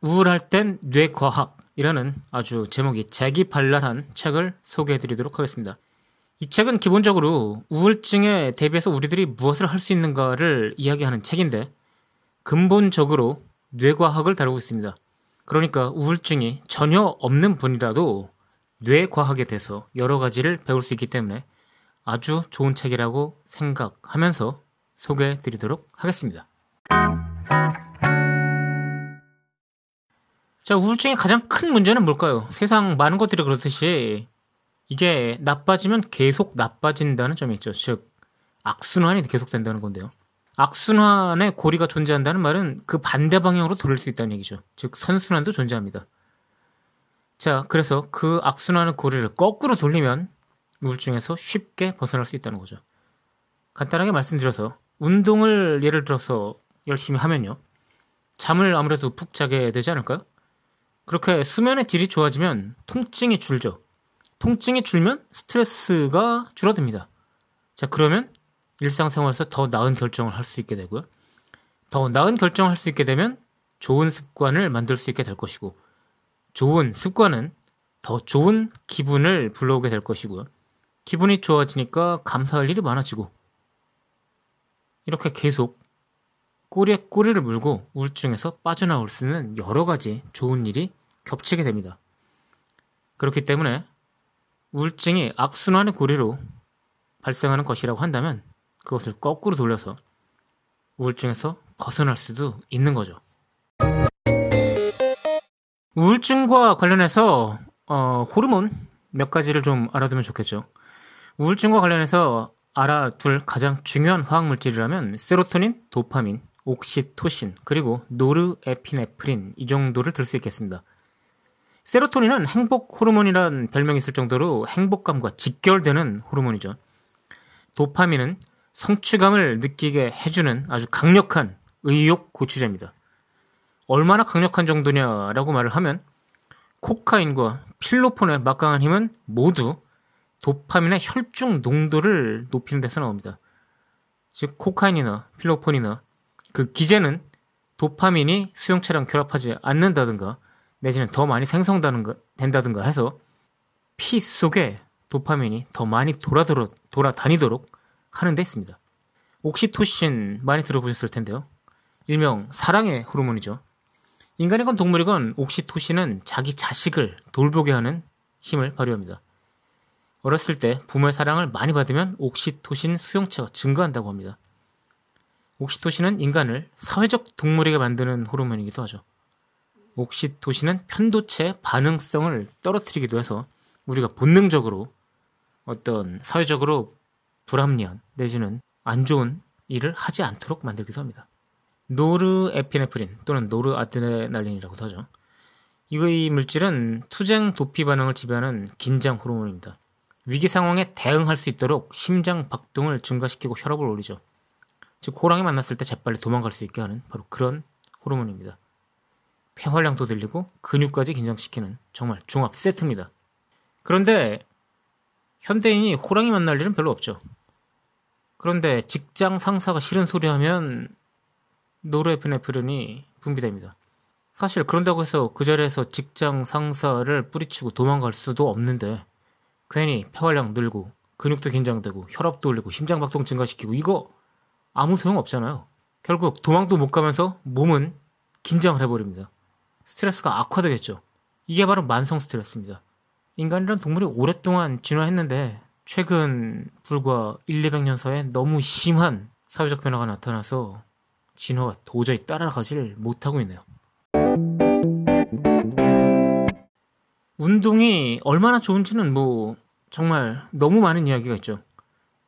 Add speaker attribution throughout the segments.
Speaker 1: 우울할 땐 뇌과학 이라는 아주 제목이 재기발랄한 책을 소개해 드리도록 하겠습니다. 이 책은 기본적으로 우울증에 대비해서 우리들이 무엇을 할 수 있는가를 이야기하는 책인데 근본적으로 뇌과학을 다루고 있습니다. 그러니까 우울증이 전혀 없는 분이라도 뇌과학에 대해서 여러 가지를 배울 수 있기 때문에 아주 좋은 책이라고 생각하면서 소개해 드리도록 하겠습니다. 자, 우울증의 가장 큰 문제는 뭘까요? 세상 많은 것들이 그렇듯이 이게 나빠지면 계속 나빠진다는 점이 있죠. 즉, 악순환이 계속된다는 건데요. 악순환의 고리가 존재한다는 말은 그 반대 방향으로 돌릴 수 있다는 얘기죠. 즉, 선순환도 존재합니다. 자, 그래서 그 악순환의 고리를 거꾸로 돌리면 우울증에서 쉽게 벗어날 수 있다는 거죠. 간단하게 말씀드려서 운동을 예를 들어서 열심히 하면요. 잠을 아무래도 푹 자게 되지 않을까요? 그렇게 수면의 질이 좋아지면 통증이 줄죠. 통증이 줄면 스트레스가 줄어듭니다. 자, 그러면 일상생활에서 더 나은 결정을 할 수 있게 되고요. 더 나은 결정을 할 수 있게 되면 좋은 습관을 만들 수 있게 될 것이고, 좋은 습관은 더 좋은 기분을 불러오게 될 것이고요. 기분이 좋아지니까 감사할 일이 많아지고 이렇게 계속 꼬리에 꼬리를 물고 우울증에서 빠져나올 수 있는 여러 가지 좋은 일이 겹치게 됩니다. 그렇기 때문에 우울증이 악순환의 고리로 발생하는 것이라고 한다면 그것을 거꾸로 돌려서 우울증에서 벗어날 수도 있는 거죠. 우울증과 관련해서 어, 호르몬 몇 가지를 좀 알아두면 좋겠죠. 우울증과 관련해서 알아둘 가장 중요한 화학 물질이라면 세로토닌, 도파민, 옥시토신, 그리고 노르에피네프린 이 정도를 들 수 있겠습니다. 세로토닌은 행복 호르몬이란 별명이 있을 정도로 행복감과 직결되는 호르몬이죠. 도파민은 성취감을 느끼게 해주는 아주 강력한 의욕 고취제입니다. 얼마나 강력한 정도냐라고 말을 하면 코카인과 필로폰의 막강한 힘은 모두 도파민의 혈중 농도를 높이는 데서 나옵니다. 즉 코카인이나 필로폰이나 그 기제는 도파민이 수용체랑 결합하지 않는다든가 내지는 더 많이 생성된다든가 해서 피 속에 도파민이 더 많이 돌아도록, 돌아다니도록 하는 데 있습니다. 옥시토신 많이 들어보셨을 텐데요. 일명 사랑의 호르몬이죠. 인간이건 동물이건 옥시토신은 자기 자식을 돌보게 하는 힘을 발휘합니다. 어렸을 때 부모의 사랑을 많이 받으면 옥시토신 수용체가 증가한다고 합니다. 옥시토신은 인간을 사회적 동물에게 만드는 호르몬이기도 하죠. 옥시토신은 편도체 반응성을 떨어뜨리기도 해서 우리가 본능적으로 어떤 사회적으로 불합리한 내지는 안 좋은 일을 하지 않도록 만들기도 합니다. 노르에피네프린 또는 노르아드레날린이라고도 하죠. 이 물질은 투쟁 도피 반응을 지배하는 긴장 호르몬입니다. 위기 상황에 대응할 수 있도록 심장 박동을 증가시키고 혈압을 올리죠. 즉 호랑이 만났을 때 재빨리 도망갈 수 있게 하는 바로 그런 호르몬입니다. 폐활량도 들리고 근육까지 긴장시키는 정말 종합 세트입니다. 그런데 현대인이 호랑이 만날 일은 별로 없죠. 그런데 직장 상사가 싫은 소리 하면 노르에피네프린이 분비됩니다. 사실 그런다고 해서 그 자리에서 직장 상사를 뿌리치고 도망갈 수도 없는데 괜히 폐활량 늘고 근육도 긴장되고 혈압도 올리고 심장박동 증가시키고 이거 아무 소용 없잖아요. 결국 도망도 못 가면서 몸은 긴장을 해버립니다. 스트레스가 악화되겠죠. 이게 바로 만성 스트레스입니다. 인간이란 동물이 오랫동안 진화했는데 최근 불과 1, 200년 사이에 너무 심한 사회적 변화가 나타나서 진화가 도저히 따라가지를 못하고 있네요. 운동이 얼마나 좋은지는 뭐 정말 너무 많은 이야기가 있죠.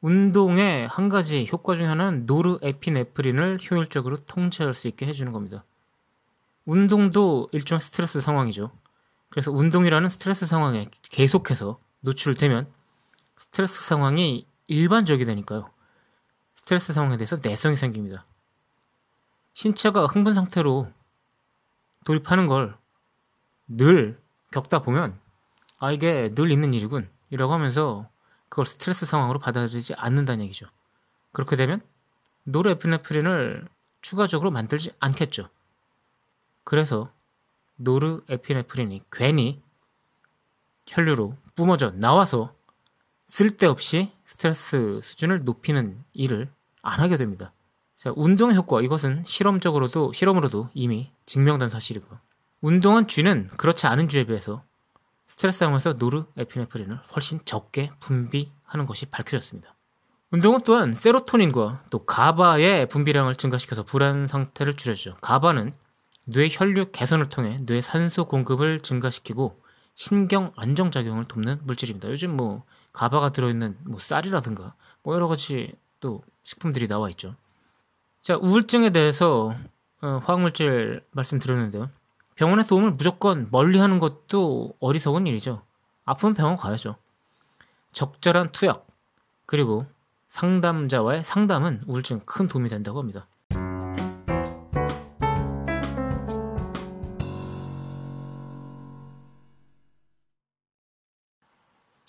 Speaker 1: 운동의 한 가지 효과 중 하나는 노르에피네프린을 효율적으로 통제할 수 있게 해주는 겁니다. 운동도 일종의 스트레스 상황이죠. 그래서 운동이라는 스트레스 상황에 계속해서 노출되면 스트레스 상황이 일반적이 되니까요. 스트레스 상황에 대해서 내성이 생깁니다. 신체가 흥분 상태로 돌입하는 걸 늘 겪다 보면 아 이게 늘 있는 일이군 이라고 하면서 그걸 스트레스 상황으로 받아들이지 않는다는 얘기죠. 그렇게 되면 노르에피네프린을 추가적으로 만들지 않겠죠. 그래서 노르에피네프린이 괜히 혈류로 뿜어져 나와서 쓸데없이 스트레스 수준을 높이는 일을 안 하게 됩니다. 자, 운동 효과 이것은 실험적으로도 실험으로도 이미 증명된 사실이고 운동한 쥐는 그렇지 않은 쥐에 비해서 스트레스 상황에서 노르에피네프린을 훨씬 적게 분비하는 것이 밝혀졌습니다. 운동은 또한 세로토닌과 또 가바의 분비량을 증가시켜서 불안 상태를 줄여주죠. 가바는 뇌 혈류 개선을 통해 뇌 산소 공급을 증가시키고 신경 안정작용을 돕는 물질입니다. 요즘 뭐 가바가 들어있는 뭐 쌀이라든가 뭐 여러 가지 또 식품들이 나와 있죠. 자 우울증에 대해서 어, 화학물질 말씀드렸는데요. 병원의 도움을 무조건 멀리 하는 것도 어리석은 일이죠. 아프면 병원 가야죠. 적절한 투약 그리고 상담자와의 상담은 우울증에 큰 도움이 된다고 합니다.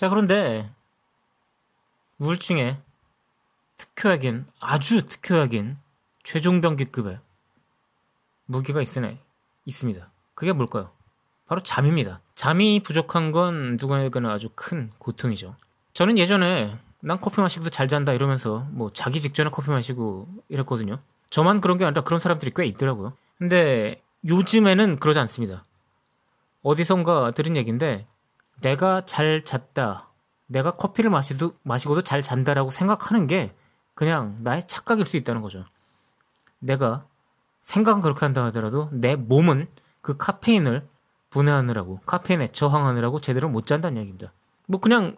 Speaker 1: 자, 그런데 우울증에 특효약인 아주 특효약인 최종병기급의 무기가 있으네 있습니다. 그게 뭘까요? 바로 잠입니다. 잠이 부족한 건 누구에게나 아주 큰 고통이죠. 저는 예전에 난 커피 마시고도 잘 잔다 이러면서 뭐 자기 직전에 커피 마시고 이랬거든요. 저만 그런 게 아니라 그런 사람들이 꽤 있더라고요. 근데 요즘에는 그러지 않습니다. 어디선가 들은 얘기인데 내가 잘 잤다. 내가 커피를 마시도, 마시고도 잘 잔다라고 생각하는 게 그냥 나의 착각일 수 있다는 거죠. 내가 생각은 그렇게 한다 하더라도 내 몸은 그 카페인을 분해하느라고, 카페인에 저항하느라고 제대로 못 잔다는 얘기입니다. 뭐 그냥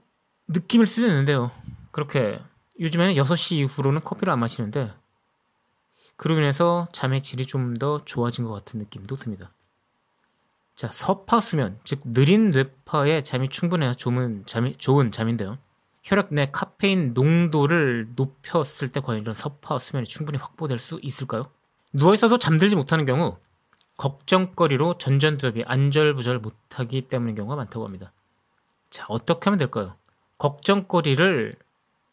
Speaker 1: 느낌일 수도 있는데요. 그렇게 요즘에는 6시 이후로는 커피를 안 마시는데 그로 인해서 잠의 질이 좀 더 좋아진 것 같은 느낌도 듭니다. 자, 서파 수면, 즉 느린 뇌파에 잠이 충분해야 좋은 잠이 좋은 잠인데요. 혈액 내 카페인 농도를 높였을 때 과연 이런 서파 수면이 충분히 확보될 수 있을까요? 누워 있어도 잠들지 못하는 경우 걱정거리로 전전두엽이 안절부절 못하기 때문인 경우가 많다고 합니다. 자, 어떻게 하면 될까요? 걱정거리를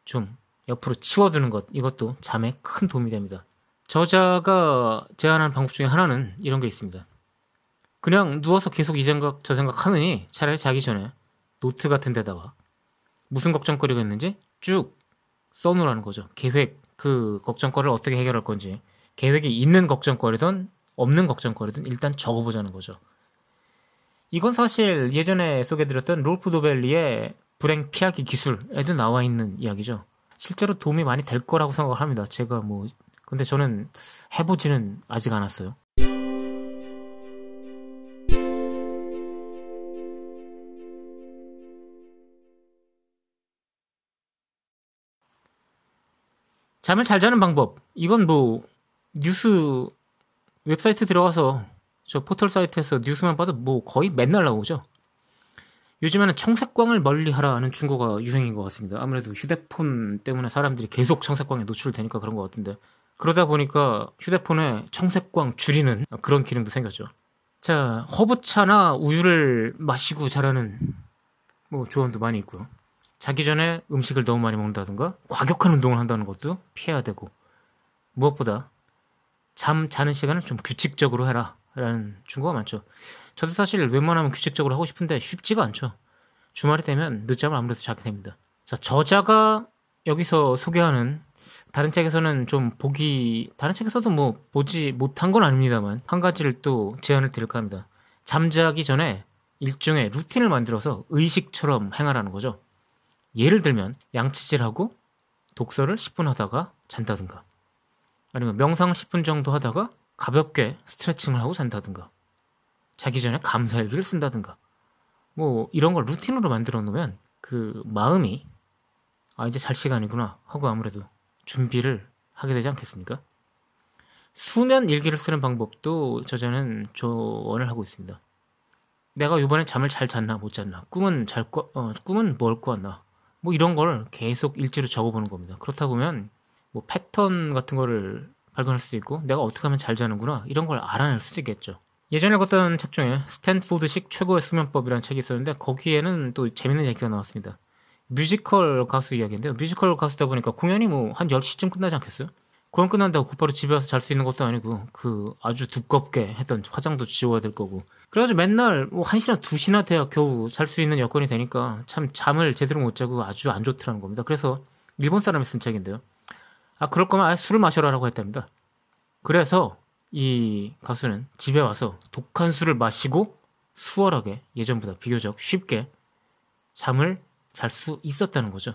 Speaker 1: 좀 옆으로 치워두는 것, 이것도 잠에 큰 도움이 됩니다. 저자가 제안한 방법 중에 하나는 이런 게 있습니다. 그냥 누워서 계속 이 생각 저 생각 하느니 차라리 자기 전에 노트 같은 데다가 무슨 걱정거리가 있는지 쭉 써놓으라는 거죠. 계획 그 걱정거리를 어떻게 해결할 건지 계획이 있는 걱정거리든 없는 걱정거리든 일단 적어보자는 거죠. 이건 사실 예전에 소개드렸던 롤프 도벨리의 불행 피하기 기술에도 나와 있는 이야기죠. 실제로 도움이 많이 될 거라고 생각을 합니다. 제가 뭐 근데 저는 해보지는 아직 않았어요. 잠을 잘 자는 방법. 이건 뭐 뉴스 웹사이트 들어가서 저 포털 사이트에서 뉴스만 봐도 뭐 거의 맨날 나오죠. 요즘에는 청색광을 멀리 하라는 충고가 유행인 것 같습니다. 아무래도 휴대폰 때문에 사람들이 계속 청색광에 노출되니까 그런 것 같은데 그러다 보니까 휴대폰에 청색광 줄이는 그런 기능도 생겼죠. 자 허브차나 우유를 마시고 자라는 뭐 조언도 많이 있고요. 자기 전에 음식을 너무 많이 먹는다든가 과격한 운동을 한다는 것도 피해야 되고 무엇보다 잠 자는 시간을 좀 규칙적으로 해라 라는 충고가 많죠. 저도 사실 웬만하면 규칙적으로 하고 싶은데 쉽지가 않죠. 주말이 되면 늦잠을 아무래도 자게 됩니다. 자, 저자가 여기서 소개하는 다른 책에서는 좀 보기 다른 책에서도 뭐 보지 못한 건 아닙니다만 한 가지를 또 제안을 드릴까 합니다. 잠자기 전에 일종의 루틴을 만들어서 의식처럼 행하라는 거죠. 예를 들면 양치질하고 독서를 10분 하다가 잔다든가 아니면 명상을 10분 정도 하다가 가볍게 스트레칭을 하고 잔다든가 자기 전에 감사일기를 쓴다든가 뭐 이런 걸 루틴으로 만들어 놓으면 그 마음이 아 이제 잘 시간이구나 하고 아무래도 준비를 하게 되지 않겠습니까? 수면 일기를 쓰는 방법도 저자는 조언을 하고 있습니다. 내가 이번에 잠을 잘 잤나 못 잤나 꿈은 잘 꿔, 어, 꿈은 뭘 꾸었나 뭐 이런 걸 계속 일지로 적어보는 겁니다. 그렇다 보면 뭐 패턴 같은 거를 발견할 수도 있고 내가 어떻게 하면 잘 자는구나 이런 걸 알아낼 수도 있겠죠. 예전에 읽었던 책 중에 스탠포드식 최고의 수면법이라는 책이 있었는데 거기에는 또 재밌는 얘기가 나왔습니다. 뮤지컬 가수 이야기인데요. 뮤지컬 가수다 보니까 공연이 뭐 한 10시쯤 끝나지 않겠어요? 공연 끝난다고 곧바로 집에 와서 잘 수 있는 것도 아니고 그 아주 두껍게 했던 화장도 지워야 될 거고 그래가지고 맨날 뭐 1시나 2시나 돼야 겨우 잘 수 있는 여건이 되니까 참 잠을 제대로 못 자고 아주 안 좋더라는 겁니다. 그래서 일본 사람이 쓴 책인데요. 아 그럴 거면 아예 술을 마셔라라고 했답니다. 그래서 이 가수는 집에 와서 독한 술을 마시고 수월하게 예전보다 비교적 쉽게 잠을 잘 수 있었다는 거죠.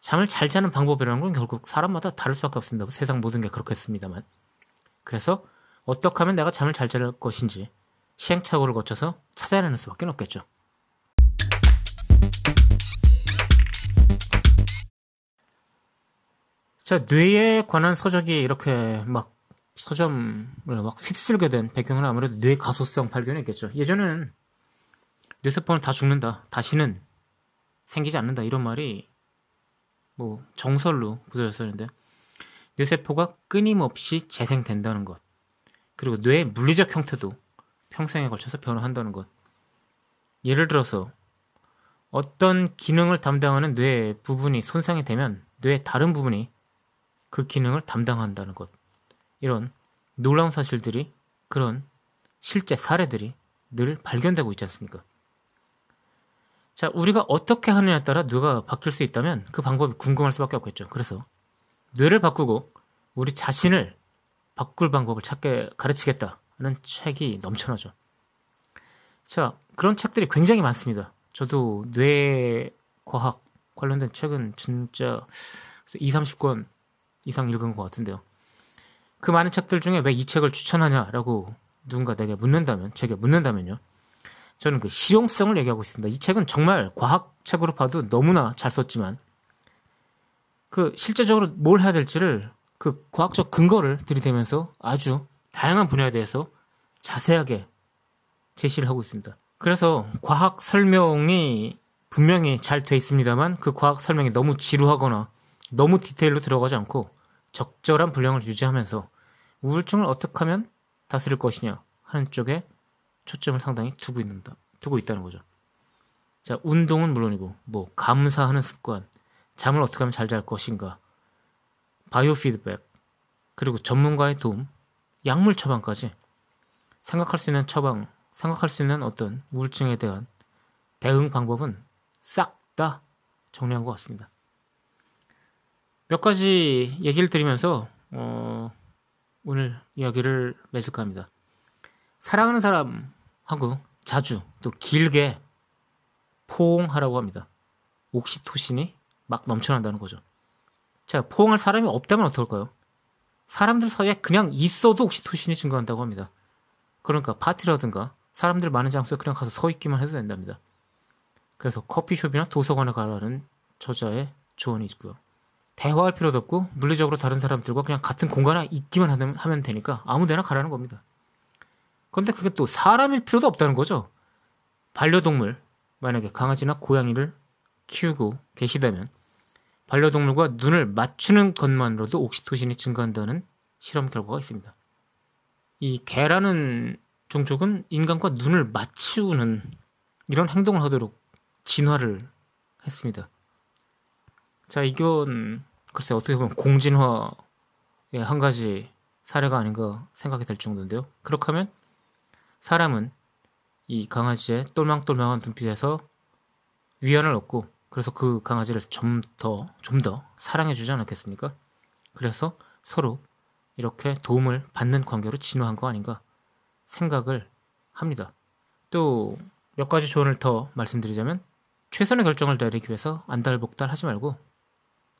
Speaker 1: 잠을 잘 자는 방법이라는 건 결국 사람마다 다를 수밖에 없습니다. 세상 모든 게 그렇겠습니다만. 그래서 어떻게 하면 내가 잠을 잘 잘 것인지 시행착오를 거쳐서 찾아내는 수밖에 없겠죠. 자, 뇌에 관한 서적이 이렇게 막 서점을 막 휩쓸게 된 배경은 아무래도 뇌 가소성 발견이 있겠죠. 예전에는 뇌세포는 다 죽는다. 다시는 생기지 않는다. 이런 말이 뭐 정설로 굳어졌었는데 뇌세포가 끊임없이 재생된다는 것. 그리고 뇌의 물리적 형태도 평생에 걸쳐서 변화한다는 것. 예를 들어서 어떤 기능을 담당하는 뇌 부분이 손상이 되면 뇌의 다른 부분이 그 기능을 담당한다는 것. 이런 놀라운 사실들이 그런 실제 사례들이 늘 발견되고 있지 않습니까? 자, 우리가 어떻게 하느냐에 따라 뇌가 바뀔 수 있다면 그 방법이 궁금할 수밖에 없겠죠. 그래서 뇌를 바꾸고 우리 자신을 바꿀 방법을 찾게 가르치겠다 는 책이 넘쳐나죠. 자, 그런 책들이 굉장히 많습니다. 저도 뇌과학 관련된 책은 진짜 2, 30권 이상 읽은 것 같은데요. 그 많은 책들 중에 왜 이 책을 추천하냐라고 누군가 내게 묻는다면, 제게 묻는다면요. 저는 그 실용성을 얘기하고 있습니다. 이 책은 정말 과학책으로 봐도 너무나 잘 썼지만, 그 실제적으로 뭘 해야 될지를 그 과학적 근거를 들이대면서 아주 다양한 분야에 대해서 자세하게 제시를 하고 있습니다. 그래서 과학 설명이 분명히 잘 돼 있습니다만 그 과학 설명이 너무 지루하거나 너무 디테일로 들어가지 않고 적절한 분량을 유지하면서 우울증을 어떻게 하면 다스릴 것이냐 하는 쪽에 초점을 상당히 두고 있는다, 두고 있다는 거죠. 자, 운동은 물론이고, 뭐, 감사하는 습관, 잠을 어떻게 하면 잘 잘 것인가, 바이오 피드백, 그리고 전문가의 도움, 약물 처방까지 생각할 수 있는 처방, 생각할 수 있는 어떤 우울증에 대한 대응 방법은 싹 다 정리한 것 같습니다. 몇 가지 얘기를 드리면서 어, 오늘 이야기를 맺을까 합니다. 사랑하는 사람하고 자주 또 길게 포옹하라고 합니다. 옥시토신이 막 넘쳐난다는 거죠. 자, 포옹할 사람이 없다면 어떨까요? 사람들 사이에 그냥 있어도 옥시토신이 증가한다고 합니다. 그러니까 파티라든가 사람들 많은 장소에 그냥 가서 서 있기만 해도 된답니다. 그래서 커피숍이나 도서관에 가라는 저자의 조언이 있고요. 대화할 필요도 없고 물리적으로 다른 사람들과 그냥 같은 공간에 있기만 하면 되니까 아무 데나 가라는 겁니다. 그런데 그게 또 사람일 필요도 없다는 거죠. 반려동물 만약에 강아지나 고양이를 키우고 계시다면 반려동물과 눈을 맞추는 것만으로도 옥시토신이 증가한다는 실험 결과가 있습니다. 이 개라는 종족은 인간과 눈을 맞추는 이런 행동을 하도록 진화를 했습니다. 자, 이건 글쎄 어떻게 보면 공진화의 한 가지 사례가 아닌가 생각이 될 정도인데요. 그렇게 하면 사람은 이 강아지의 똘망똘망한 눈빛에서 위안을 얻고 그래서 그 강아지를 좀 더, 좀 더 사랑해 주지 않았겠습니까? 그래서 서로 이렇게 도움을 받는 관계로 진화한 거 아닌가 생각을 합니다. 또 몇 가지 조언을 더 말씀드리자면 최선의 결정을 내리기 위해서 안달복달 하지 말고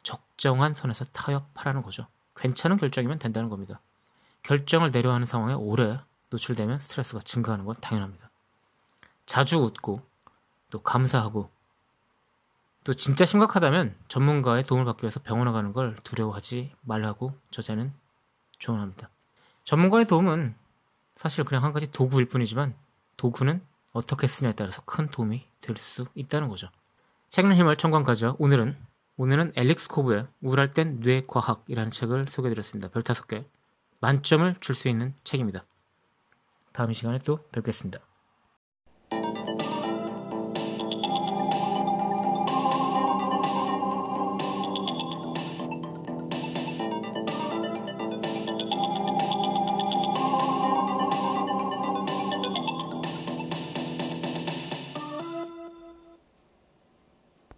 Speaker 1: 적정한 선에서 타협하라는 거죠. 괜찮은 결정이면 된다는 겁니다. 결정을 내려 하는 상황에 오래 노출되면 스트레스가 증가하는 건 당연합니다. 자주 웃고 또 감사하고 또 진짜 심각하다면 전문가의 도움을 받기 위해서 병원에 가는 걸 두려워하지 말라고 저자는 조언합니다. 전문가의 도움은 사실 그냥 한 가지 도구일 뿐이지만 도구는 어떻게 쓰냐에 따라서 큰 도움이 될 수 있다는 거죠. 책는 힘을 청관 가져 오늘은 오늘은 엘릭스 코브의 우울할 땐 뇌과학이라는 책을 소개해드렸습니다. 별 다섯 개 만점을 줄 수 있는 책입니다. 다음 시간에 또 뵙겠습니다.